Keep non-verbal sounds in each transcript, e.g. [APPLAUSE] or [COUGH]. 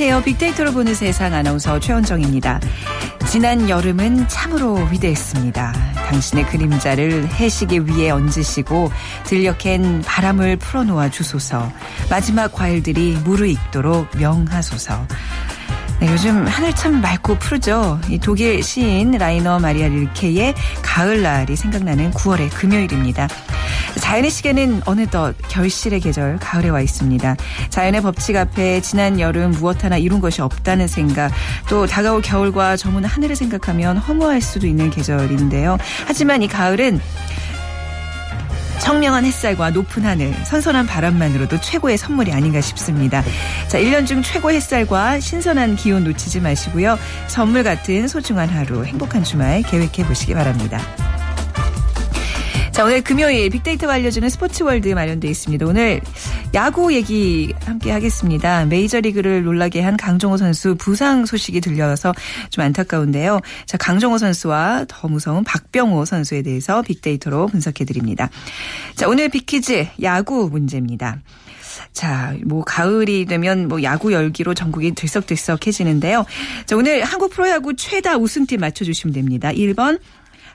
안녕하세요. 빅데이터로 보는 세상 아나운서 최원정입니다. 지난 여름은 참으로 위대했습니다. 당신의 그림자를 해시계 위에 얹으시고 들녘엔 바람을 풀어놓아 주소서. 마지막 과일들이 무르익도록 명하소서. 네, 요즘 하늘 참 맑고 푸르죠. 이 독일 시인 라이너 마리아 릴케의 가을날이 생각나는 9월의 금요일입니다. 자연의 시계는 어느덧 결실의 계절 가을에 와 있습니다. 자연의 법칙 앞에 지난 여름 무엇 하나 이룬 것이 없다는 생각, 또 다가올 겨울과 저문 하늘을 생각하면 허무할 수도 있는 계절인데요. 하지만 이 가을은 청명한 햇살과 높은 하늘, 선선한 바람만으로도 최고의 선물이 아닌가 싶습니다. 자, 1년 중 최고 햇살과 신선한 기온 놓치지 마시고요. 선물 같은 소중한 하루, 행복한 주말 계획해 보시기 바랍니다. 자, 오늘 금요일 빅데이터가 알려주는 스포츠월드 마련되어 있습니다. 오늘 야구 얘기 함께 하겠습니다. 메이저리그를 놀라게 한 강정호 선수 부상 소식이 들려서 좀 안타까운데요. 자, 강정호 선수와 더 무서운 박병호 선수에 대해서 빅데이터로 분석해 드립니다. 자, 오늘 빅퀴즈 야구 문제입니다. 자, 뭐 가을이 되면 뭐 야구 열기로 전국이 들썩들썩해지는데요. 자, 오늘 한국 프로야구 최다 우승팀 맞춰 주시면 됩니다. 1번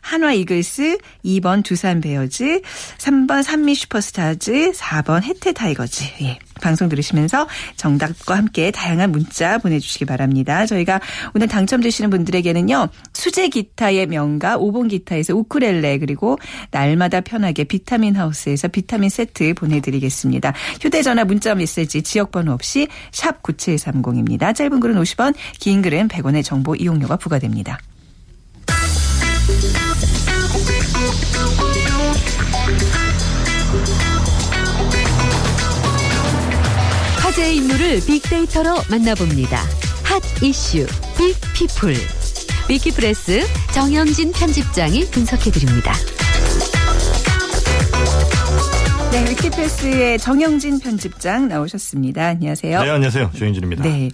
한화 이글스, 2번 두산 베어즈, 3번 삼미 슈퍼스타즈, 4번 해태 타이거즈. 예. 방송 들으시면서 정답과 함께 다양한 문자 보내주시기 바랍니다. 저희가 오늘 당첨되시는 분들에게는요. 수제 기타의 명가 5번 기타에서 우쿠렐레 그리고 날마다 편하게 비타민 하우스에서 비타민 세트 보내드리겠습니다. 휴대전화 문자 메시지 지역번호 없이 샵 9730입니다. 짧은 글은 50원 긴 글은 100원의 정보 이용료가 부과됩니다. 인물을 빅데이터로 만나봅니다. 핫 이슈 빅피플 위키프레스 정영진 편집장이 분석해드립니다. 네, 위키프레스의 정영진 편집장 나오셨습니다. 안녕하세요. 네, 안녕하세요. 조영진입니다. 네.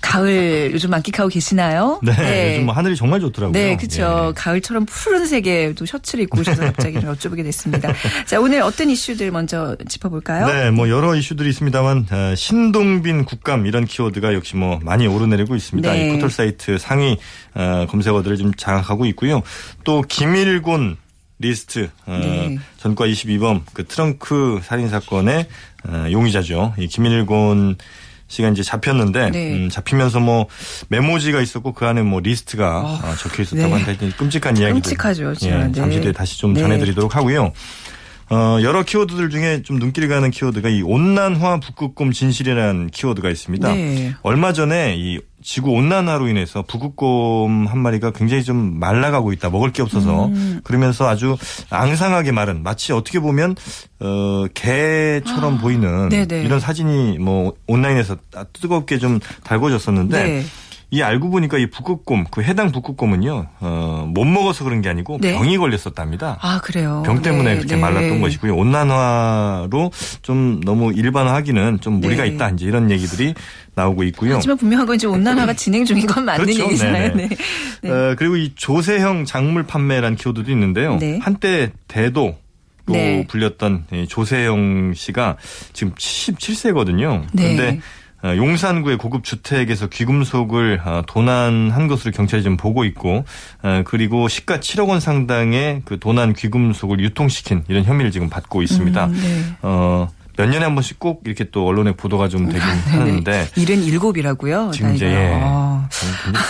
가을 요즘 만끽하고 계시나요? 네, 네. 요즘 뭐 하늘이 정말 좋더라고요. 네, 그렇죠. 예. 가을처럼 푸른색의 또 셔츠를 입고 오셔서 갑자기 여쭤보게 됐습니다. 자, 오늘 어떤 이슈들 먼저 짚어볼까요? 네, 뭐 여러 이슈들이 있습니다만 어, 신동빈 국감 이런 키워드가 역시 뭐 많이 오르내리고 있습니다. 네. 이 포털 사이트 상위 어, 검색어들을 좀 장악하고 있고요. 또 김일곤 리스트 어, 네. 전과 22범 그 트렁크 살인 사건의 용의자죠. 이 김일곤 씨가 이제 잡혔는데 네. 음, 잡히면서 뭐 메모지가 있었고 그 안에 뭐 리스트가 어, 적혀 있었다고 네. 하는데 끔찍한 이야기들. 끔찍하죠. 예, 네. 잠시 뒤에 다시 좀 전해드리도록 하고요. 어, 여러 키워드들 중에 좀 눈길이 가는 키워드가 이 온난화 북극곰 진실이라는 키워드가 있습니다. 네. 얼마 전에 이 지구 온난화로 인해서 북극곰 한 마리가 굉장히 좀 말라가고 있다. 먹을 게 없어서. 음. 그러면서 아주 앙상하게 마른 마치 어떻게 보면 어 개처럼 아. 보이는 네네. 이런 사진이 뭐 온라인에서 뜨겁게 좀 달궈졌었는데 네. 이 알고 보니까 이 북극곰 그 해당 북극곰은요 어, 못 먹어서 그런 게 아니고 네. 병이 걸렸었답니다. 아 그래요. 병 때문에 네. 그렇게 네. 말랐던 것이고요. 온난화로 좀 너무 일반화하기는 좀 무리가 네. 있다 이제 이런 얘기들이 나오고 있고요. 하지만 분명한 건 이제 온난화가 [LAUGHS] 진행 중인 건 맞는 그렇죠. 얘기잖아요. 네. 네. 어, 그리고 이 조세형 작물 판매라는 키워드도 있는데요. 한때 대도 로 불렸던 조세영 씨가 지금 77세거든요. 네. 근데 어, 용산구의 고급 주택에서 귀금속을 어, 도난한 것으로 경찰이 지금 보고 있고 어, 그리고 시가 7억 원 상당의 그 도난 귀금속을 유통시킨 이런 혐의를 지금 받고 있습니다. 음, 네. 어, 몇 년에 한 번씩 꼭 이렇게 또 언론에 보도가 좀 되긴 아, 하는데 77이라고요? 지금 이제 예. 아.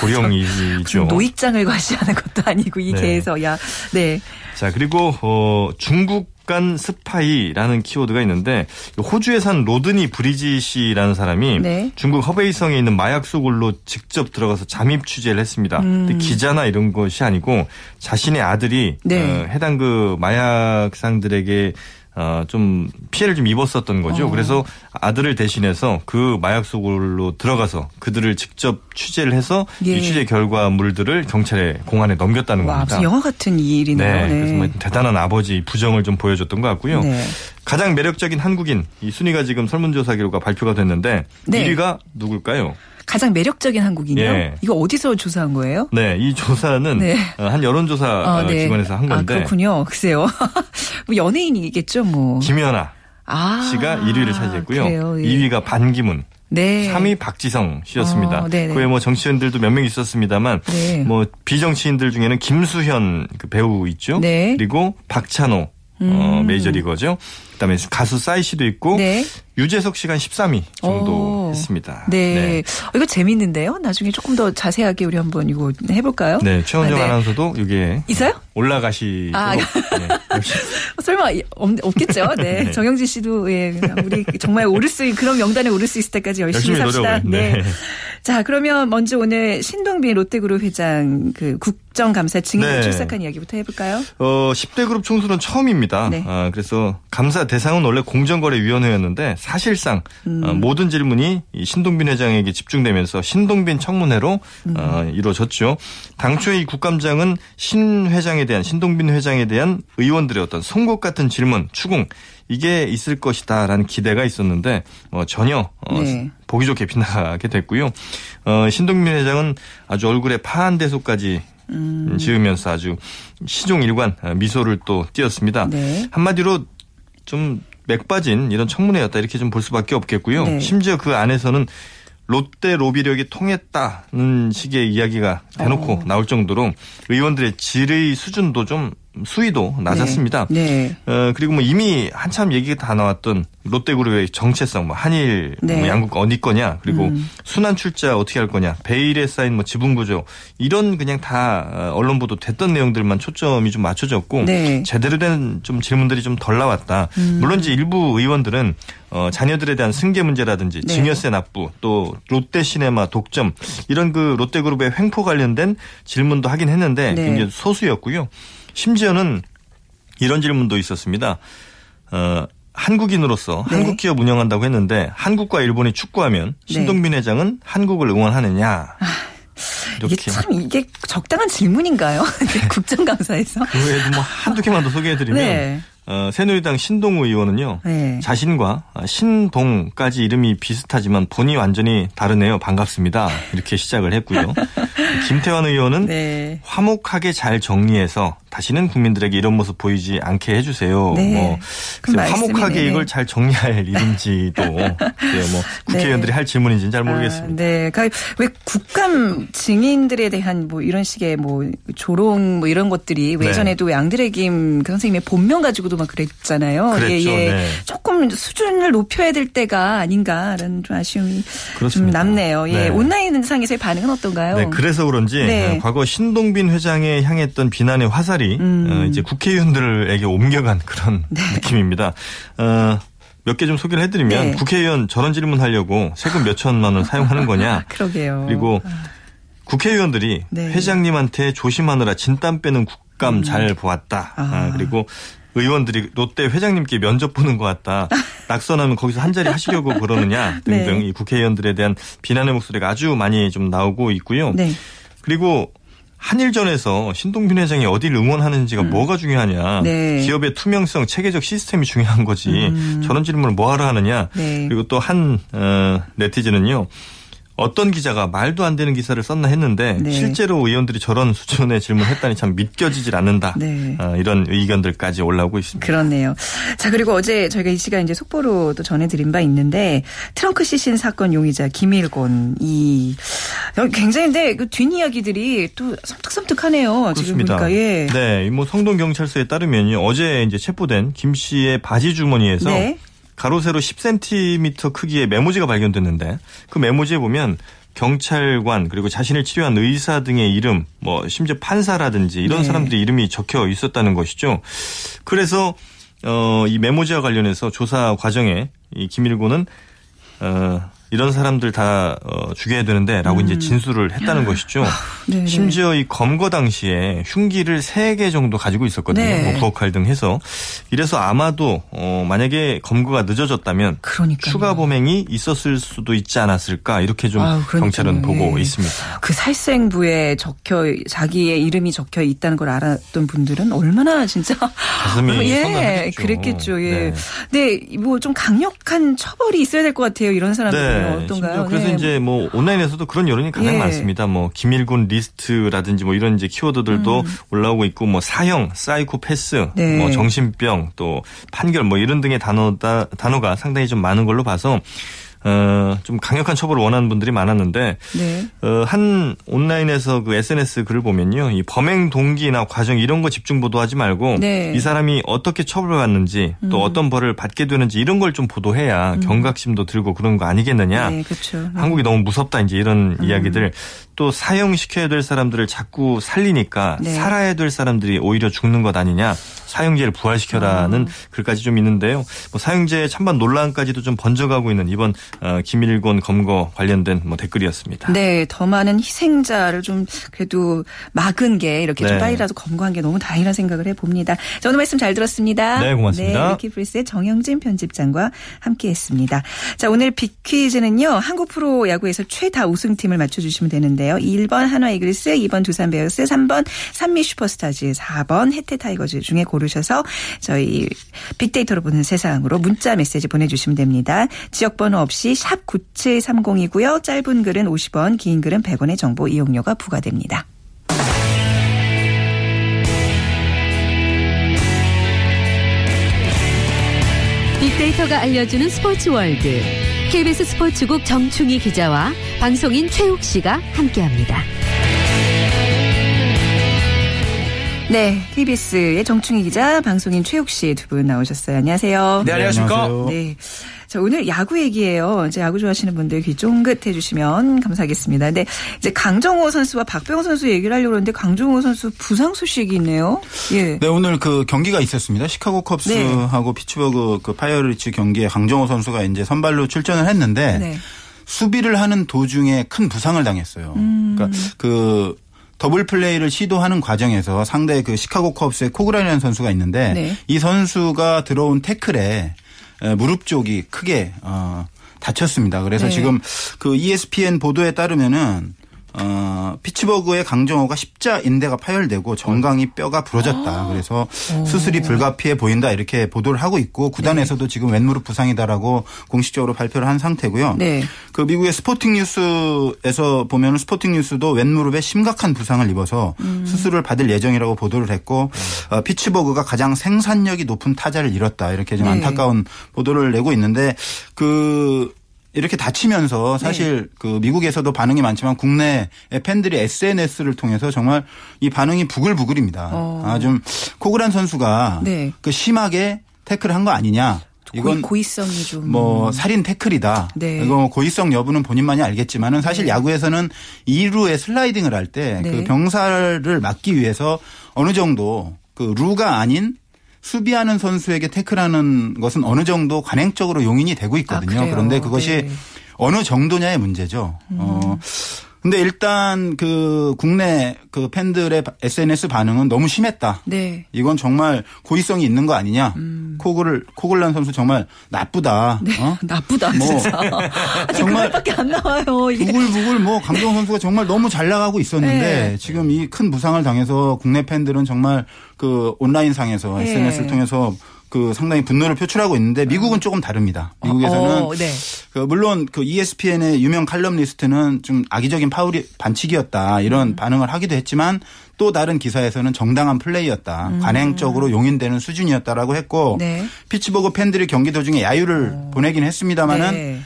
고령이죠. 노익장을 과시하는 것도 아니고 이 네. 개에서 야. 네. 자, 그리고 어 중국 간 스파이라는 키워드가 있는데 호주에 산 로드니 브리지 씨라는 사람이 네. 중국 허베이성에 있는 마약 소굴로 직접 들어가서 잠입 취재를 했습니다. 음. 기자나 이런 것이 아니고 자신의 아들이 네. 어, 해당 그 마약상들에게 어, 좀 피해를 좀 입었었던 거죠. 어. 그래서 아들을 대신해서 그 마약 소굴로 들어가서 그들을 직접 취재를 해서 예. 이 취재 결과물들을 경찰에 공안에 넘겼다는 와, 겁니다. 영화 같은 일이네요. 네, 네. 그래서 뭐 대단한 아버지 부정을 좀 보여줬던 것 같고요. 네. 가장 매력적인 한국인 이 순위가 지금 설문조사 결과 발표가 됐는데 네. 1위가 누굴까요? 가장 매력적인 한국인이요? 예. 이거 어디서 조사한 거예요? 네, 이 조사는 네. 어, 한 여론조사 아, 네. 기관에서 한 건데. 아, 그렇군요. [LAUGHS] 글쎄요. [LAUGHS] 뭐 연예인이겠죠, 뭐. 김연아 아, 씨가 1위를 차지했고요. 그래요? 예. 2위가 반기문. 네. 3위 박지성 씨였습니다. 어, 그에 뭐 정치인들도 몇 명 있었습니다만 네. 뭐 비정치인들 중에는 김수현 그 배우 있죠. 네. 그리고 박찬호 음. 어, 메이저리거죠. 그다음에 가수 싸이 씨도 있고 네. 유재석 씨가 13위 정도 오. 했습니다. 네. 네. 어, 이거 재밌는데요. 나중에 조금 더 자세하게 우리 한번 이거 해볼까요? 네. 최원정 아, 네. 아나운서도 이게 있어요? 올라가시. 아, 네. [LAUGHS] 설마 없, 겠죠 네. [LAUGHS] 네. 정영진 씨도 예, 우리 정말 오를 수 그런 명단에 오를 수 있을 때까지 열심히, 열심히 삽시다. 네. 네. 자, 그러면 먼저 오늘 신동빈 롯데그룹 회장 그 국정감사 증인으로 네. 출석한 이야기부터 해볼까요? 어, 10대 그룹 총수는 처음입니다. 네. 아, 그래서 감사 대상은 원래 공정거래위원회였는데 사실상 음. 어, 모든 질문이 신동빈 회장에게 집중되면서 신동빈 청문회로 음. 어, 이루어졌죠. 당초에 이 국감장은 신 회장에 대한 신동빈 회장에 대한 의원들의 어떤 송곳 같은 질문, 추궁 이게 있을 것이다라는 기대가 있었는데 어, 전혀 어, 네. 보기 좋게 빗나가게 됐고요. 어, 신동민 회장은 아주 얼굴에 파한 대소까지 음. 지으면서 아주 시종 일관 어, 미소를 또 띄었습니다. 네. 한마디로 좀 맥빠진 이런 청문회였다 이렇게 좀 볼 수밖에 없겠고요. 네. 심지어 그 안에서는 롯데 로비력이 통했다는 식의 이야기가 대놓고 어. 나올 정도로 의원들의 질의 수준도 좀 수위도 낮았습니다. 네. 네. 어, 그리고 뭐 이미 한참 얘기가 다 나왔던 롯데그룹의 정체성, 뭐 한일, 네. 뭐 양국 어디 거냐, 그리고 음. 순환 출자 어떻게 할 거냐, 베일에 쌓인 뭐 지분 구조 이런 그냥 다 어, 언론 보도 됐던 내용들만 초점이 좀 맞춰졌고 네. 제대로 된 좀 질문들이 좀 덜 나왔다. 음. 물론 이제 일부 의원들은 어, 자녀들에 대한 승계 문제라든지 네. 증여세 납부 또 롯데 시네마 독점 이런 그 롯데그룹의 횡포 관련된 질문도 하긴 했는데 네. 굉장히 소수였고요. 심지어는 이런 질문도 있었습니다. 어, 한국인으로서 네. 한국 기업 운영한다고 했는데 한국과 일본이 축구하면 네. 신동빈 회장은 한국을 응원하느냐. 아, 이게 참 이게 적당한 질문인가요? [LAUGHS] 국정감사에서. 그 외에도 뭐 한두 개만 더 소개해드리면 네. 어, 새누리당 신동우 의원은요. 네. 자신과 신동까지 이름이 비슷하지만 본이 완전히 다르네요. 반갑습니다. 이렇게 시작을 했고요. [LAUGHS] 김태환 의원은 네. 화목하게 잘 정리해서 다시는 국민들에게 이런 모습 보이지 않게 해주세요. 네. 뭐 화목하게 이걸 잘 정리할 일인지도 [LAUGHS] 네, 뭐 국회의원들이 네. 할 질문인지는 잘 모르겠습니다. 아, 네, 그러니까 왜 국감 증인들에 대한 뭐 이런 식의 뭐 조롱 뭐 이런 것들이 네. 예전에도 양들의 김그 선생님의 본명 가지고도 막 그랬잖아요. 그랬죠. 예, 예. 네. 조금 수준을 높여야 될 때가 아닌가라는 좀 아쉬움이 그렇습니다. 좀 남네요. 예, 네. 온라인 상에서의 반응은 어떤가요? 네, 그래서 그런지 네. 과거 신동빈 회장에 향했던 비난의 화살이 음. 어, 이제 국회의원들에게 옮겨간 그런 [LAUGHS] 네. 느낌입니다. 어, 몇개좀 소개를 해드리면 네. 국회의원 저런 질문 하려고 세금 몇 천만 원 사용하는 거냐? [LAUGHS] 그러게요. 그리고 아. 국회의원들이 네. 회장님한테 조심하느라 진땀 빼는 국감 음. 잘 보았다. 아. 아, 그리고 의원들이 롯데 회장님께 면접 보는 것 같다. [LAUGHS] 낙선하면 거기서 한 자리 하시려고 그러느냐 [LAUGHS] 등등 네. 이 국회의원들에 대한 비난의 목소리가 아주 많이 좀 나오고 있고요. 네. 그리고 한일전에서 신동빈 회장이 어디를 응원하는지가 음. 뭐가 중요하냐. 네. 기업의 투명성, 체계적 시스템이 중요한 거지. 음. 저런 질문을 뭐하러 하느냐. 네. 그리고 또한 어, 네티즌은요. 어떤 기자가 말도 안 되는 기사를 썼나 했는데 네. 실제로 의원들이 저런 수준의 질문을 했다니 참 믿겨지질 않는다. 네. 어, 이런 의견들까지 올라오고 있습니다. 그렇네요. 자 그리고 어제 저희가 이 시간 이제 속보로 또 전해드린 바 있는데 트렁크 시신 사건 용의자 김일곤 이 굉장히 근데 그 뒷이야기들이 또 섬뜩섬뜩하네요. 그렇습니다. 지금 보니까 예. 네, 뭐 성동 경찰서에 따르면요 어제 이제 체포된 김 씨의 바지 주머니에서 네. 가로 세로 10cm 크기의 메모지가 발견됐는데 그 메모지에 보면 경찰관 그리고 자신을 치료한 의사 등의 이름 뭐 심지어 판사라든지 이런 네. 사람들의 이름이 적혀 있었다는 것이죠. 그래서 어, 이 메모지와 관련해서 조사 과정에 이 김일곤은 어, 이런 사람들 다 어, 죽여야 되는데라고 음. 이제 진술을 했다는 것이죠. 아, 심지어 이 검거 당시에 흉기를 3개 정도 가지고 있었거든요. 네. 뭐 부엌칼 등 해서 이래서 아마도 어, 만약에 검거가 늦어졌다면 그러니까요. 추가 범행이 있었을 수도 있지 않았을까 이렇게 좀 아유, 경찰은 보고 네. 있습니다. 그 살생부에 적혀 자기의 이름이 적혀 있다는 걸 알았던 분들은 얼마나 진짜 [LAUGHS] 가슴이 [LAUGHS] 예 그랬겠죠. 예. 네. 근데 뭐 좀 강력한 처벌이 있어야 될 것 같아요. 이런 사람들. 네. 네, 어떤가요? 그래서 네. 이제 뭐 온라인에서도 그런 여론이 가장 예. 많습니다. 뭐 김일곤 리스트라든지 뭐 이런 이제 키워드들도 음. 올라오고 있고 뭐 사형, 사이코패스, 네. 뭐 정신병, 또 판결 뭐 이런 등의 단어다 단어가 상당히 좀 많은 걸로 봐서 어, 좀 강력한 처벌을 원하는 분들이 많았는데 네. 어, 한 온라인에서 그 SNS 글을 보면요. 이 범행 동기나 과정 이런 거 집중 보도하지 말고 네. 이 사람이 어떻게 처벌받는지 음. 또 어떤 벌을 받게 되는지 이런 걸 좀 보도해야 음. 경각심도 들고 그런 거 아니겠느냐. 네, 그렇죠. 한국이 너무 무섭다 이제 이런 음. 이야기들 또 사형시켜야 될 사람들을 자꾸 살리니까 네. 살아야 될 사람들이 오히려 죽는 것 아니냐. 사형제를 부활시켜라는 아. 글까지 좀 있는데요. 뭐 사형제 찬반 논란까지도 좀 번져가고 있는 이번 어, 김일곤 검거 관련된 뭐 댓글이었습니다. 네, 더 많은 희생자를 좀 그래도 막은 게 이렇게 네. 좀 빨리라도 검거한 게 너무 다행이라 생각을 해봅니다. 자, 오늘 말씀 잘 들었습니다. 네, 고맙습니다. 네, 위키프리스의 정영진 편집장과 함께했습니다. 자, 오늘 빅퀴즈는요. 한국 프로 야구에서 최다 우승팀을 맞춰주시면 되는데요. 있는데요. 1번 한화 이글스, 2번 두산 베어스, 3번 삼미 슈퍼스타즈, 4번 해태 타이거즈 중에 고르셔서 저희 빅데이터로 보는 세상으로 문자 메시지 보내주시면 됩니다. 지역번호 없이 샵 9730이고요. 짧은 글은 50원, 긴 글은 100원의 정보 이용료가 부과됩니다. 빅데이터가 알려주는 스포츠 월드. KBS 스포츠국 정충희 기자와 방송인 최욱 씨가 함께합니다. 네, KBS의 정충희 기자, 방송인 최욱 씨 두 분 나오셨어요. 안녕하세요. 네, 안녕하십니까? 네. 자, 오늘 야구 얘기예요. 이제 야구 좋아하시는 분들 귀 쫑긋 해주시면 감사하겠습니다. 근데 이제 강정호 선수와 박병호 선수 얘기를 하려고 그러는데 강정호 선수 부상 소식이 있네요. 예. 네, 오늘 그 경기가 있었습니다. 시카고 컵스하고 네. 피츠버그 그 파이어리츠 경기에 강정호 선수가 이제 선발로 출전을 했는데 네. 수비를 하는 도중에 큰 부상을 당했어요. 음. 그러니까 그 더블 플레이를 시도하는 과정에서 상대 그 시카고 컵스의 코글란이라는 선수가 있는데 네. 이 선수가 들어온 태클에 무릎 쪽이 크게 어 다쳤습니다. 그래서 네. 지금 그 ESPN 보도에 따르면은 어, 피츠버그의 강정호가 십자 인대가 파열되고 정강이 뼈가 부러졌다. 아. 그래서 수술이 불가피해 보인다 이렇게 보도를 하고 있고 구단에서도 네. 지금 왼무릎 부상이다라고 공식적으로 발표를 한 상태고요. 네. 그 미국의 스포팅 뉴스에서 보면 스포팅 뉴스도 왼무릎에 심각한 부상을 입어서 음. 수술을 받을 예정이라고 보도를 했고 어, 피츠버그가 가장 생산력이 높은 타자를 잃었다 이렇게 좀 네. 안타까운 보도를 내고 있는데 그 이렇게 다치면서 사실 네. 그 미국에서도 반응이 많지만 국내 팬들이 SNS를 통해서 정말 이 반응이 부글부글입니다. 어. 아좀 코그란 선수가 네. 그 심하게 태클을 한 거 아니냐. 이건 고의성이 좀 뭐 살인 태클이다. 네. 이거 고의성 여부는 본인만이 알겠지만은 사실 네. 야구에서는 2루에 슬라이딩을 할 때그 네. 병살을 막기 위해서 어느 정도 그 루가 아닌 수비하는 선수에게 태클하는 것은 어느 정도 관행적으로 용인이 되고 있거든요. 아, 그런데 그것이 네. 어느 정도냐의 문제죠. 음. 어. 근데 일단 그 국내 그 팬들의 SNS 반응은 너무 심했다. 네. 이건 정말 고의성이 있는 거 아니냐. 음. 코글 코글란 선수 정말 나쁘다. 네. 어? [LAUGHS] 나쁘다 뭐 진짜. [LAUGHS] 정말 밖에 안 나와요. 이게. 부글부글 뭐 강정 선수가 정말 너무 잘 나가고 있었는데 네. 지금 이 큰 부상을 당해서 국내 팬들은 정말 그 온라인 상에서 네. SNS를 통해서 그 상당히 분노를 표출하고 있는데 미국은 조금 다릅니다. 미국에서는 어, 네. 그 물론 그 ESPN의 유명 칼럼니스트는 좀 악의적인 파울이 반칙이었다 이런 음. 반응을 하기도 했지만 또 다른 기사에서는 정당한 플레이였다. 음. 관행적으로 용인되는 수준이었다라고 했고 네. 피츠버그 팬들이 경기 도중에 야유를 오. 보내긴 했습니다마는 네.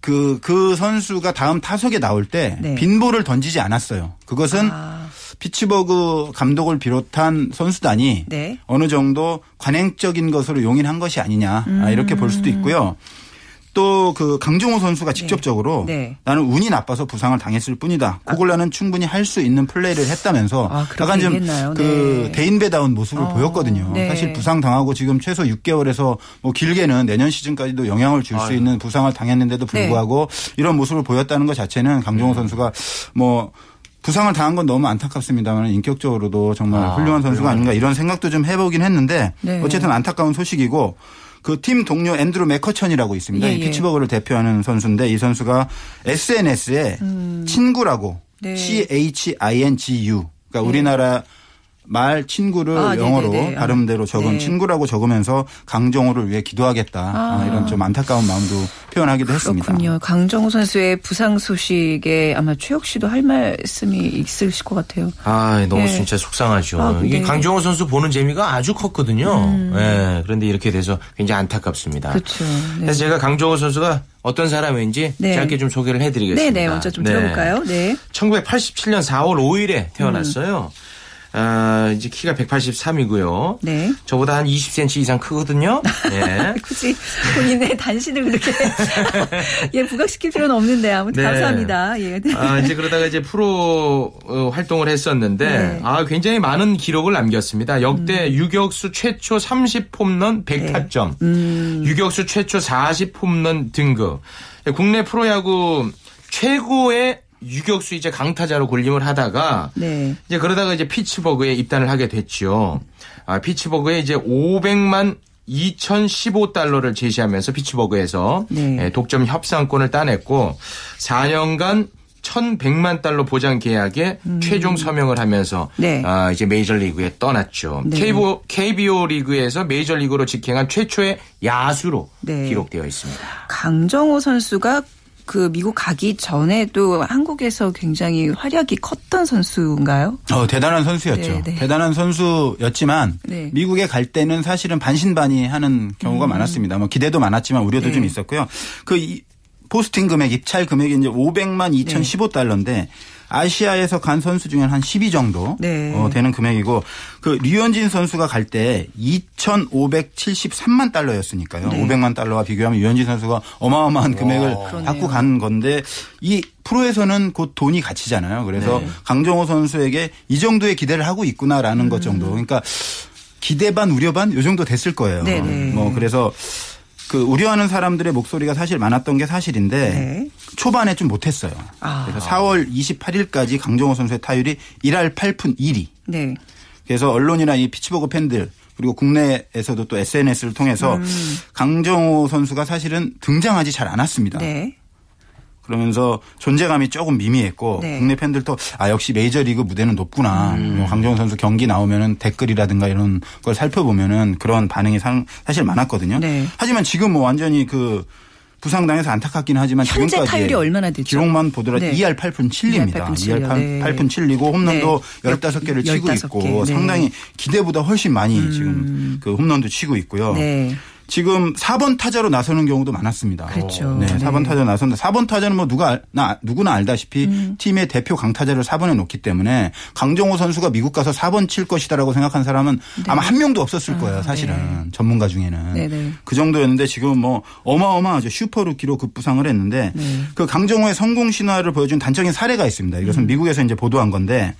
그, 그 선수가 다음 타석에 나올 때 네. 빈볼을 던지지 않았어요. 그것은 아. 피츠버그 감독을 비롯한 선수단이 네. 어느 정도 관행적인 것으로 용인한 것이 아니냐 음. 이렇게 볼 수도 있고요. 또 그 강정호 선수가 네. 직접적으로 네. 네. 나는 운이 나빠서 부상을 당했을 뿐이다. 그걸 나는 충분히 할 수 있는 플레이를 했다면서 아, 약간 좀그 네. 대인배다운 모습을 어. 보였거든요. 네. 사실 부상 당하고 지금 최소 6개월에서 뭐 길게는 내년 시즌까지도 영향을 줄 수 있는 부상을 당했는데도 불구하고 이런 모습을 보였다는 것 자체는 강정호 음. 선수가 뭐 부상을 당한 건 너무 안타깝습니다만 인격적으로도 정말 아, 훌륭한 선수가 그래요. 아닌가 이런 생각도 좀 해보긴 했는데 네. 어쨌든 안타까운 소식이고 그 팀 동료 앤드루 메커천이라고 있습니다. 예, 예. 피츠버그를 대표하는 선수인데 이 선수가 SNS에 음. 친구라고 네. C H I N G U 그러니까 네. 우리나라 말 친구를 아, 영어로 네네네. 발음대로 적은 네. 친구라고 적으면서 강정호를 위해 기도하겠다 아. 이런 좀 안타까운 마음도 표현하기도 했습니다. 그렇군요. 강정호 선수의 부상 소식에 아마 최욱 씨도 할 말씀이 있으실 것 같아요. 아, 너무 네. 진짜 속상하죠. 아, 이게 네. 강정호 선수 보는 재미가 아주 컸거든요. 음. 네, 그런데 이렇게 돼서 굉장히 안타깝습니다. 그렇죠. 네. 그래서 제가 강정호 선수가 어떤 사람인지 네. 짧게 좀 소개를 해드리겠습니다. 네, 네, 먼저 좀 들어볼까요? 네. 1987년 4월 5일에 태어났어요. 음. 아, 이제 키가 183이고요. 네. 저보다 한 20cm 이상 크거든요. 네. [LAUGHS] 굳이 본인의 단신을 그렇게 [LAUGHS] 예, 부각시킬 필요는 없는데 아무튼 네. 감사합니다. 예. 아, 이제 그러다가 이제 프로 어, 활동을 했었는데 네. 아, 굉장히 많은 기록을 남겼습니다. 역대 음. 유격수 최초 30홈런 100타점, 음. 유격수 최초 40홈런 등급. 국내 프로야구 최고의 유격수 이제 강타자로 군림을 하다가 네. 이제 그러다가 이제 피츠버그에 입단을 하게 됐죠. 아, 피츠버그에 이제 500만 2,015달러를 제시하면서 피츠버그에서 네. 예, 독점 협상권을 따냈고 4년간 1,100만 달러 보장 계약에 음. 최종 서명을 하면서 네. 아, 이제 메이저리그에 떠났죠. 네. KBO, KBO 리그에서 메이저리그로 직행한 최초의 야수로 네. 기록되어 있습니다. 강정호 선수가 그 미국 가기 전에도 한국에서 굉장히 활약이 컸던 선수인가요? 어, 대단한 선수였죠. 네, 네. 대단한 선수였지만 네. 미국에 갈 때는 사실은 반신반의하는 경우가 음. 많았습니다. 뭐 기대도 많았지만 우려도 네. 좀 있었고요. 그 포스팅 금액, 입찰 금액이 이제 500만 2,015달러인데 아시아에서 간 선수 중에 한 10위 정도 네. 어, 되는 금액이고 그 류현진 선수가 갈 때 2,573만 달러였으니까요. 네. 500만 달러와 비교하면 류현진 선수가 어마어마한 금액을 와. 갖고 간 건데 이 프로에서는 곧 돈이 가치잖아요. 그래서 네. 강정호 선수에게 이 정도의 기대를 하고 있구나라는 음. 것 정도. 그러니까 기대 반 우려 반 요 정도 됐을 거예요. 네네. 네. 뭐 그래서 그 우려하는 사람들의 목소리가 사실 많았던 게 사실인데 네. 초반에 좀 못했어요. 아. 그래서 4월 28일까지 강정호 선수의 타율이 1할 8푼 1위. 네. 그래서 언론이나 이 피치버그 팬들 그리고 국내에서도 또 SNS를 통해서 음. 강정호 선수가 사실은 등장하지 잘 않았습니다. 네. 그러면서 존재감이 조금 미미했고 네. 국내 팬들도 아 역시 메이저리그 무대는 높구나. 음. 뭐 강정호 선수 경기 나오면은 댓글이라든가 이런 걸 살펴보면은 그런 반응이 상, 사실 많았거든요. 네. 하지만 지금 뭐 완전히 그 부상당해서 안타깝긴 하지만 현재 지금까지 타율이 얼마나 되죠? 기록만 보더라도 네. 2할 8푼 7리입니다. 2할 8푼 7, 2할 8, 네. 8푼 7리고 홈런도 네. 15개를 치고 15개. 있고 네. 상당히 기대보다 훨씬 많이 음. 지금 그 홈런도 치고 있고요. 네. 지금 4번 타자로 나서는 경우도 많았습니다. 그렇죠. 네, 4번 타자 나섰는데 4번 타자는 뭐 누가 나 누구나 알다시피 음. 팀의 대표 강타자를 4번에 놓기 때문에 강정호 선수가 미국 가서 4번 칠 것이다라고 생각한 사람은 네. 아마 한 명도 없었을 거예요. 아, 사실은 네. 전문가 중에는 네네. 네. 그 정도였는데 지금 뭐 어마어마하죠. 슈퍼루키로 급부상을 했는데 네. 그 강정호의 성공 신화를 보여준 단적인 사례가 있습니다. 이것은 음. 미국에서 이제 보도한 건데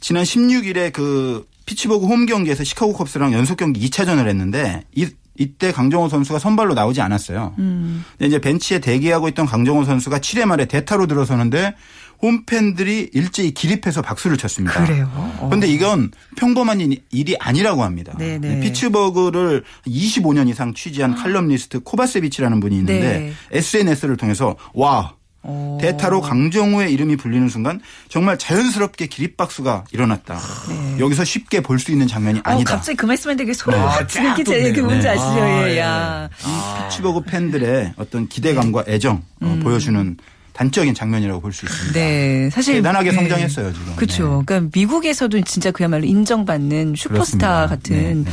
지난 16일에 그 피치버그 홈 경기에서 시카고 컵스랑 연속 경기 2차전을 했는데 이 이때 강정호 선수가 선발로 나오지 않았어요. 음. 근데 이제 벤치에 대기하고 있던 강정호 선수가 7회 말에 대타로 들어서는데 홈팬들이 일제히 기립해서 박수를 쳤습니다. 그래요. 그런데 어. 이건 평범한 일이 아니라고 합니다. 네네. 네. 피츠버그를 25년 이상 취재한 아. 칼럼니스트 코바세비치라는 분이 있는데 네. SNS를 통해서 와 오. 대타로 강정호의 이름이 불리는 순간 정말 자연스럽게 기립박수가 일어났다. 네. 여기서 쉽게 볼 수 있는 장면이 어, 아니다. 갑자기 그 말씀에 되게 소리가 네. 지르기 전에 그 뭔지 아시죠? 아, 예. 야. 이 피치버그 팬들의 어떤 기대감과 애정 어, 음. 보여주는 단적인 장면이라고 볼 수 있습니다. 네, 사실 대단하게 네. 성장했어요 지금. 그렇죠. 네. 그러니까 미국에서도 진짜 그야말로 인정받는 슈퍼스타 그렇습니다. 같은.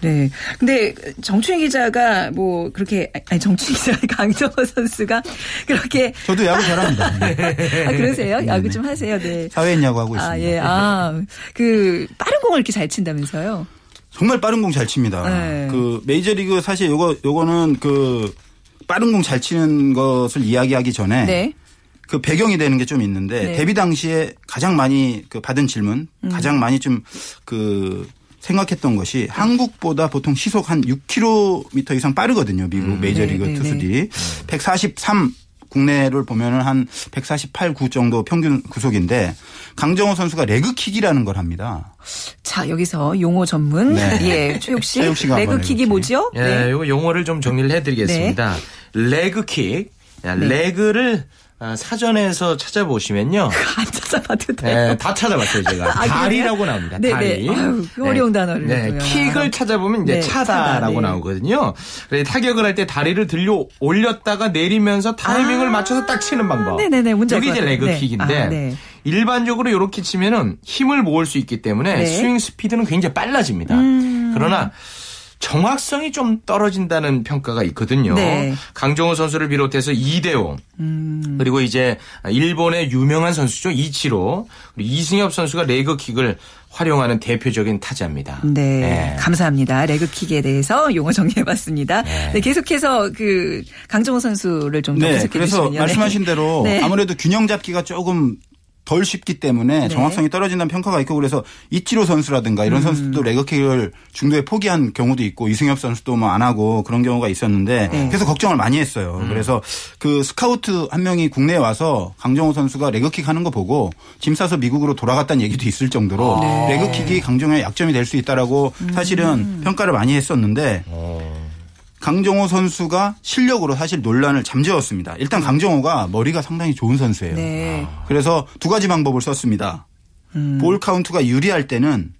네, 네. 네. 근데 정춘희 기자가 뭐 그렇게 아니 정춘희 기자 강정호 선수가 그렇게 저도 야구 잘합니다. [LAUGHS] 아 그러세요? 네, 야구 좀 하세요. 네. 사회인 야구 하고 있습니다. 아 예. 아그 빠른 공을 이렇게 잘 친다면서요? 정말 빠른 공 잘 칩니다. 네. 그 메이저리그 사실 요거 요거는 그 빠른 공 잘 치는 것을 이야기하기 전에 네. 그 배경이 되는 게 좀 있는데 네. 데뷔 당시에 가장 많이 그 받은 질문, 음. 가장 많이 좀 그 생각했던 것이 네. 한국보다 보통 시속 한 6km 이상 빠르거든요. 미국 음. 메이저리그 네, 네 투수들이 143 국내를 보면은 한 148, 9 정도 평균 구속인데 강정호 선수가 레그킥이라는 걸 합니다. 자 여기서 용어 전문 네. [LAUGHS] 예 최욱 씨 레그킥이 뭐죠? 예, 네. 이거 용어를 좀 정리를 해드리겠습니다. 네. 레그킥, 네. 레그를 아, 사전에서 찾아보시면요. [LAUGHS] 안 찾아봐도 돼요. 네, 다 찾아봤어요, 제가. [LAUGHS] 아, 다리라고 나옵니다. 네네. 다리. 아유, 그 어려운 네. 단어를. 네, 킥을 찾아보면 이제 네, 차다라고 차다, 네. 나오거든요. 그래서 타격을 할 때 다리를 들려 올렸다가 내리면서 타이밍을 아, 맞춰서 딱 치는 방법. 네네네, 여기 이제. 네. 레그킥인데 아, 네. 일반적으로 이렇게 치면은 힘을 모을 수 있기 때문에 네. 스윙 스피드는 굉장히 빨라집니다. 음. 그러나 정확성이 좀 떨어진다는 평가가 있거든요. 네. 강정호 선수를 비롯해서 이대호 음. 그리고 이제 일본의 유명한 선수죠 이치로 그리고 이승엽 선수가 레그킥을 활용하는 대표적인 타자입니다. 네, 네. 감사합니다. 레그킥에 대해서 용어 정리해봤습니다. 네. 네, 계속해서 그 강정호 선수를 좀더 네, 분석해 그래서 주시면요. 말씀하신 대로 [LAUGHS] 네. 아무래도 균형 잡기가 조금 덜 쉽기 때문에 네. 정확성이 떨어진다는 평가가 있고 그래서 이치로 선수라든가 음. 이런 선수도 레그킥을 중도에 포기한 경우도 있고 이승엽 선수도 뭐 안 하고 그런 경우가 있었는데 네. 그래서 걱정을 많이 했어요. 음. 그래서 그 스카우트 한 명이 국내에 와서 강정호 선수가 레그킥 하는 거 보고 짐 싸서 미국으로 돌아갔다는 얘기도 있을 정도로 아. 네. 레그킥이 강정호의 약점이 될 수 있다라고 음. 사실은 평가를 많이 했었는데 강정호 선수가 실력으로 사실 논란을 잠재웠습니다. 일단 강정호가 머리가 상당히 좋은 선수예요. 네. 그래서 두 가지 방법을 썼습니다. 볼 카운트가 유리할 때는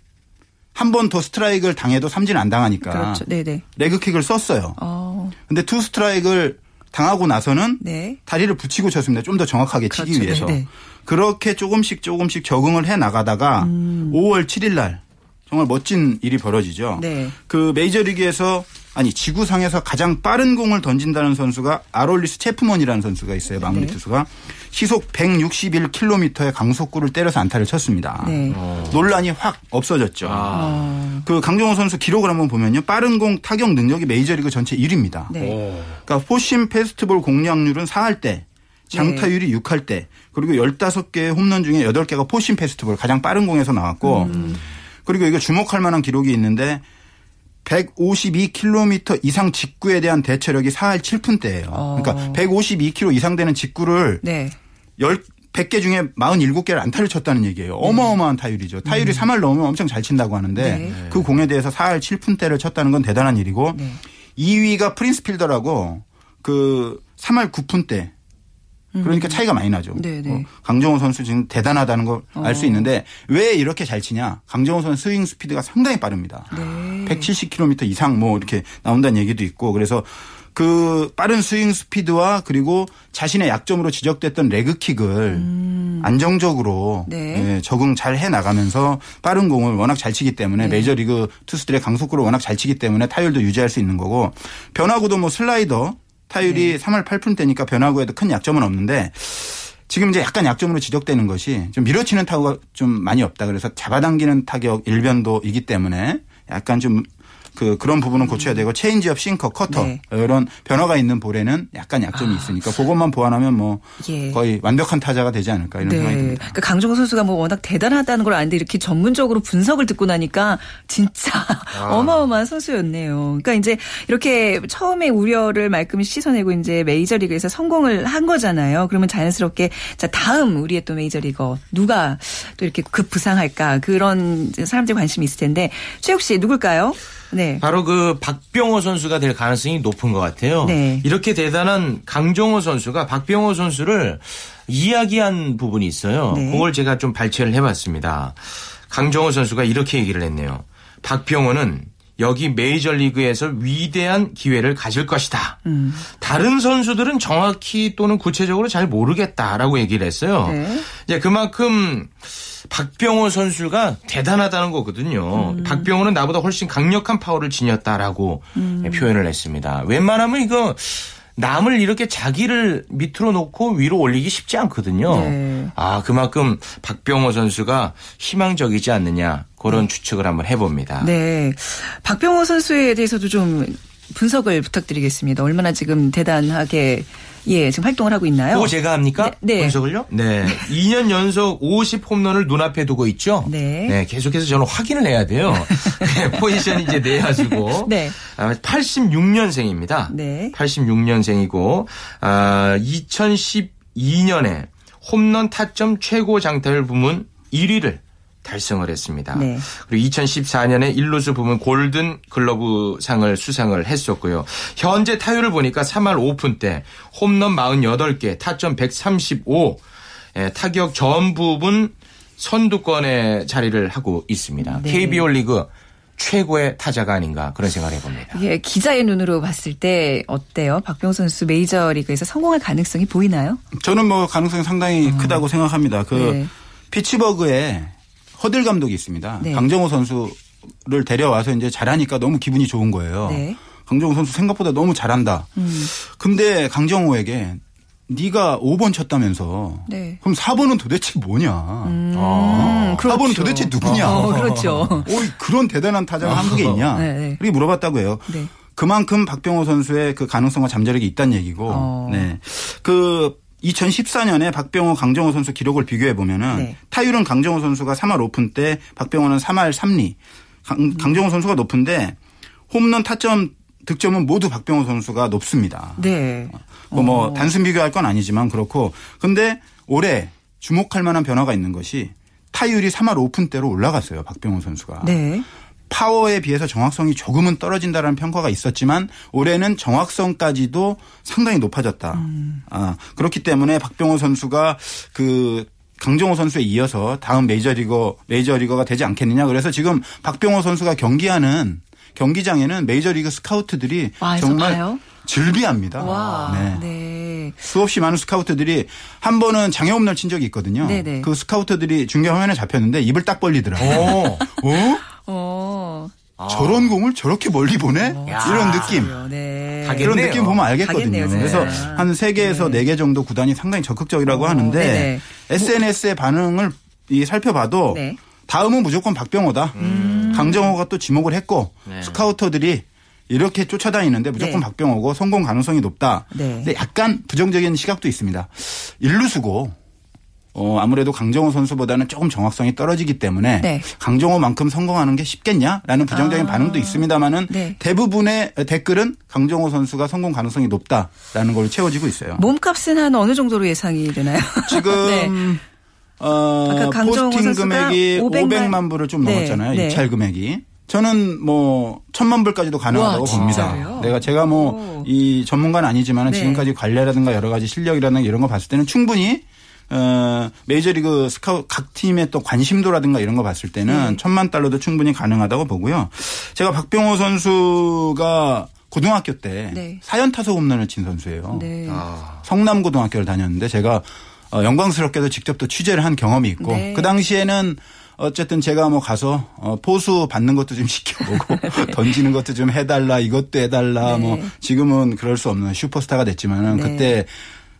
한 번 더 스트라이크를 당해도 삼진 안 당하니까 그렇죠. 네네. 레그킥을 썼어요. 어, 근데 투 스트라이크를 당하고 나서는 네. 다리를 붙이고 쳤습니다. 좀 더 정확하게 치기 그렇죠. 위해서. 네네. 그렇게 조금씩 조금씩 적응을 해 나가다가 음. 5월 7일 날 정말 멋진 일이 벌어지죠. 네. 그 메이저리그에서 아니 지구상에서 가장 빠른 공을 던진다는 선수가 아롤리스 체프먼이라는 선수가 있어요. 마무리 네. 투수가 시속 161km의 강속구를 때려서 안타를 쳤습니다. 네. 논란이 확 없어졌죠. 어, 그 강정호 선수 기록을 한번 보면요. 빠른 공 타격 능력이 메이저리그 전체 1위입니다. 네. 그러니까 포심 페스티벌 공략률은 4할 때, 장타율이 6할 때, 그리고 15개의 홈런 중에 8개가 포심 페스티벌 가장 빠른 공에서 나왔고, 그리고 이거 주목할 만한 기록이 있는데 152km 이상 직구에 대한 대처력이 4할 7푼대예요. 어. 그러니까 152km 이상 되는 직구를 네. 10 100개 중에 47개를 안타를 쳤다는 얘기예요. 어마어마한 타율이죠. 타율이 3할 넘으면 엄청 잘 친다고 하는데 네. 그 공에 대해서 4할 7푼대를 쳤다는 건 대단한 일이고 네. 2위가 프린스 필더라고 그 3할 9푼대 그러니까 차이가 많이 나죠. 네, 네. 어, 강정호 선수 지금 대단하다는 걸 알수 어. 있는데 왜 이렇게 잘 치냐? 강정호 선수 스윙 스피드가 상당히 빠릅니다. 네. 170km 이상 뭐 이렇게 나온다는 얘기도 있고 그래서 그 빠른 스윙 스피드와 그리고 자신의 약점으로 지적됐던 레그킥을 안정적으로 음. 네. 예, 적응 잘 해 나가면서 빠른 공을 워낙 잘 치기 때문에 네. 메이저리그 투수들의 강속구를 워낙 잘 치기 때문에 타율도 유지할 수 있는 거고 변화구도 뭐 슬라이더 타율이 네. 3할 8푼대니까 변화구에도 큰 약점은 없는데 지금 이제 약간 약점으로 지적되는 것이 좀 밀어치는 타구가 좀 많이 없다. 그래서 잡아당기는 타격 일변도이기 때문에 약간 좀 그 그런 부분은 고쳐야 되고 체인지업, 싱커, 커터 네. 이런 변화가 있는 볼에는 약간 약점이 있으니까 그것만 보완하면 뭐 예. 거의 완벽한 타자가 되지 않을까 이런 생각이 네. 듭니다. 그러니까 강정호 선수가 뭐 워낙 대단하다는 걸 아는데 이렇게 전문적으로 분석을 듣고 나니까 진짜 [LAUGHS] 어마어마한 선수였네요. 그러니까 이제 이렇게 처음에 우려를 말끔히 씻어내고 이제 메이저리그에서 성공을 한 거잖아요. 그러면 자연스럽게 자 다음 우리의 또 메이저리거 누가 또 이렇게 급 부상할까 그런 사람들 관심이 있을 텐데 최욱 씨 누굴까요? 네. 바로 그 박병호 선수가 될 가능성이 높은 것 같아요. 네. 이렇게 대단한 강정호 선수가 박병호 선수를 이야기한 부분이 있어요. 네. 그걸 제가 좀 발췌를 해봤습니다. 강정호 선수가 이렇게 얘기를 했네요. 박병호는 여기 메이저리그에서 위대한 기회를 가질 것이다. 음. 다른 선수들은 정확히 또는 구체적으로 잘 모르겠다라고 얘기를 했어요. 네. 이제 그만큼 박병호 선수가 대단하다는 거거든요. 음. 박병호는 나보다 훨씬 강력한 파워를 지녔다라고 음. 표현을 했습니다. 웬만하면 이거 남을 이렇게 자기를 밑으로 놓고 위로 올리기 쉽지 않거든요. 네. 아, 그만큼 박병호 선수가 희망적이지 않느냐 그런 추측을 한번 해봅니다. 네. 박병호 선수에 대해서도 좀 분석을 부탁드리겠습니다. 얼마나 지금 대단하게 예, 지금 활동을 하고 있나요? 그거 제가 합니까? 네, 네. 분석을요? 네. 2년 연속 50 홈런을 눈앞에 두고 있죠? 네. 계속해서 저는 확인을 해야 돼요. [LAUGHS] 네, 포지션이 이제 내야주고. 네. 86년생입니다. 네. 86년생이고, 아, 2012년에 홈런 타점 최고 장타율 부문 1위를 달성을 했습니다. 네. 그리고 2014년에 일루수 부문 골든 글러브 상을 수상을 했었고요. 현재 타율을 보니까 3할 5푼대 홈런 48개, 타점 135, 예, 타격 전 부분 선두권에 자리를 하고 있습니다. 네. KBO 리그 최고의 타자가 아닌가 그런 생각을 해봅니다. 예, 기자의 눈으로 봤을 때 어때요? 박병호 선수 메이저리그에서 성공할 가능성이 보이나요? 저는 뭐 가능성이 상당히 음. 크다고 생각합니다. 그 네. 피츠버그에 허들 감독이 있습니다. 네. 강정호 선수를 데려와서 이제 잘하니까 너무 기분이 좋은 거예요. 네. 강정호 선수 생각보다 너무 잘한다. 음. 근데 강정호에게 네가 5번 쳤다면서. 네. 그럼 4번은 도대체 뭐냐? 음, 아, 그렇죠. 4번은 도대체 누구냐? 어, 그렇죠. [LAUGHS] 어, 그런 대단한 타자가 한국에 있냐? 네, 네. 이렇게 물어봤다고 해요. 네. 그만큼 박병호 선수의 그 가능성과 잠재력이 있다는 얘기고. 어. 네. 그 2014년에 박병호 강정호 선수 기록을 비교해 보면은 네. 타율은 강정호 선수가 3할 5푼대 박병호는 3할 3리. 강, 음. 강정호 선수가 높은데 홈런 타점 득점은 모두 박병호 선수가 높습니다. 네. 뭐, 뭐 어. 단순 비교할 건 아니지만 그렇고 근데 올해 주목할 만한 변화가 있는 것이 타율이 3할 5푼대로 올라갔어요. 박병호 선수가. 네. 파워에 비해서 정확성이 조금은 떨어진다라는 평가가 있었지만 올해는 정확성까지도 상당히 높아졌다. 음. 아, 그렇기 때문에 박병호 선수가 그 강정호 선수에 이어서 다음 메이저리거 메이저리거가 되지 않겠느냐. 그래서 지금 박병호 선수가 경기하는 경기장에는 메이저리그 스카우트들이 정말 봐요? 즐비합니다. 와, 네. 네. 수없이 많은 스카우트들이 한 번은 장애 홈런 친 적이 있거든요. 네네. 네. 그 스카우트들이 중계 화면에 잡혔는데 입을 딱 벌리더라고요. 어? 어? 아. 저런 공을 저렇게 멀리 보내? 오. 이런 느낌. 네. 이런 느낌 보면 알겠거든요. 그래서 한 3개에서 네. 4개 정도 구단이 상당히 적극적이라고 오. 하는데 네네. SNS의 반응을 살펴봐도 네. 다음은 무조건 박병호다. 음. 강정호가 또 지목을 했고 네. 스카우터들이 이렇게 쫓아다니는데 무조건 네. 박병호고 성공 가능성이 높다. 네. 근데 약간 부정적인 시각도 있습니다. 일루수고 어, 아무래도 강정호 선수보다는 조금 정확성이 떨어지기 때문에 네. 강정호만큼 성공하는 게 쉽겠냐라는 부정적인 아. 반응도 있습니다만은 네. 대부분의 댓글은 강정호 선수가 성공 가능성이 높다라는 걸로 채워지고 있어요. 몸값은 한 어느 정도로 예상이 되나요? [LAUGHS] 지금 네. 어, 포스팅 금액이 500만, 500만 불을 좀 네. 넘었잖아요. 네. 입찰 금액이. 저는 뭐 천만 불까지도 가능하다고 와, 봅니다. 내가 제가 뭐 이 전문가는 아니지만 네. 지금까지 관례라든가 여러 가지 실력이라든가 이런 거 봤을 때는 충분히 어, 메이저리그 스카우트 각 팀의 또 관심도라든가 이런 거 봤을 때는 네. 천만 달러도 충분히 가능하다고 보고요. 제가 박병호 선수가 고등학교 때 네. 사연 타석 홈런을 친 선수예요. 네. 아. 성남고등학교를 다녔는데 제가 어, 영광스럽게도 직접 또 취재를 한 경험이 있고 네. 그 당시에는 어쨌든 제가 뭐 가서 어 포수 받는 것도 좀 [LAUGHS] 시켜보고 네. [LAUGHS] 던지는 것도 좀 해달라 이것도 해달라 네. 뭐 지금은 그럴 수 없는 슈퍼스타가 됐지만은 네. 그때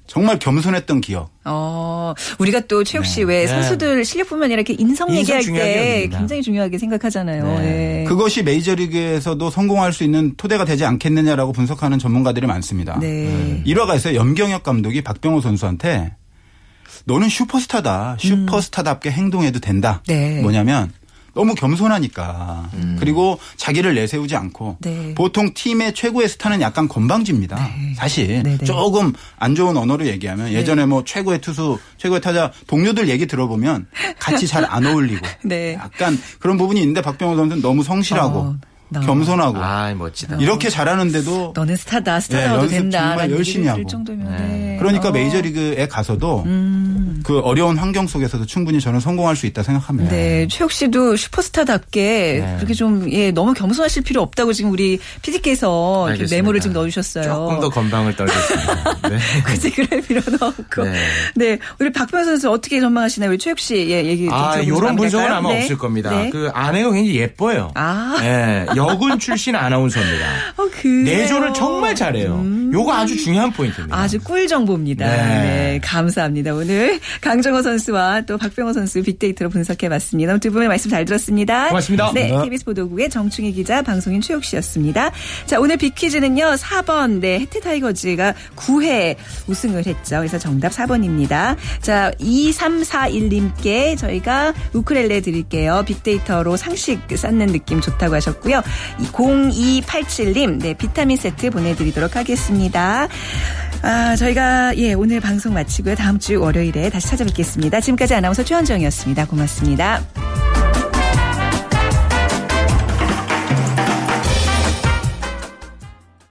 정말 겸손했던 기억. 어, 우리가 또 최욱 씨왜 네. 선수들 실력뿐만 아니라 이렇게 인성, 인성 얘기할 때 굉장히 중요하게 생각하잖아요. 네. 네. 그것이 메이저리그에서도 성공할 수 있는 토대가 되지 않겠느냐라고 분석하는 전문가들이 많습니다. 네. 일화가 있어요. 염경엽 감독이 박병호 선수한테 너는 슈퍼스타다. 슈퍼스타답게 음. 행동해도 된다. 네. 뭐냐면 너무 겸손하니까 음. 그리고 자기를 내세우지 않고 네. 보통 팀의 최고의 스타는 약간 건방집니다. 네. 사실 네네. 네. 조금 안 좋은 언어로 얘기하면 네. 예전에 뭐 최고의 투수, 최고의 타자 동료들 얘기 들어보면 같이 잘 안 어울리고 [LAUGHS] 네. 약간 그런 부분이 있는데 박병호 선수는 너무 성실하고 어. 겸손하고 아, 멋지다. 이렇게 잘하는데도 너는 스타다 스타라도 네, 된다 정말 열심히 하고 정도면 네. 네. 그러니까 어. 메이저리그에 가서도 음. 그 어려운 환경 속에서도 충분히 저는 성공할 수 있다 생각합니다. 네, 최욱 씨도 슈퍼스타답게 네. 그렇게 좀 예, 너무 겸손하실 필요 없다고 지금 우리 PD께서 메모를 좀 넣어주셨어요. 조금 더 건방을 떨겠습니다. 네. [LAUGHS] 굳이 그럴 필요는 없고. 네. 네. 우리 박병호 선수 어떻게 전망하시나요? 우리 최욱 씨 예, 얘기 좀 아, 이런 분석은 아마 네. 없을 겁니다. 네. 그 아내가 굉장히 예뻐요. 아. 네. 여군 출신 아나운서입니다. [LAUGHS] 어, 내조를 정말 잘해요. 음. 요거 아주 중요한 포인트입니다. 아주 꿀 정보입니다. 네. 네. 감사합니다. 오늘 강정호 선수와 또 박병호 선수 빅데이터로 분석해봤습니다. 두 분의 말씀 잘 들었습니다. 고맙습니다. 네. KBS 보도국의 정충희 기자, 방송인 최욱 씨였습니다. 자, 오늘 빅퀴즈는요. 4번, 네. 해태 타이거즈가 9회 우승을 했죠. 그래서 정답 4번입니다. 자, 2341님께 저희가 우크렐레 드릴게요. 빅데이터로 상식 쌓는 느낌 좋다고 하셨고요. 0287님, 네, 비타민 세트 보내드리도록 하겠습니다. 아, 저희가, 예, 오늘 방송 마치고요. 다음 주 월요일에 다시 찾아뵙겠습니다. 지금까지 아나운서 최현정이었습니다. 고맙습니다.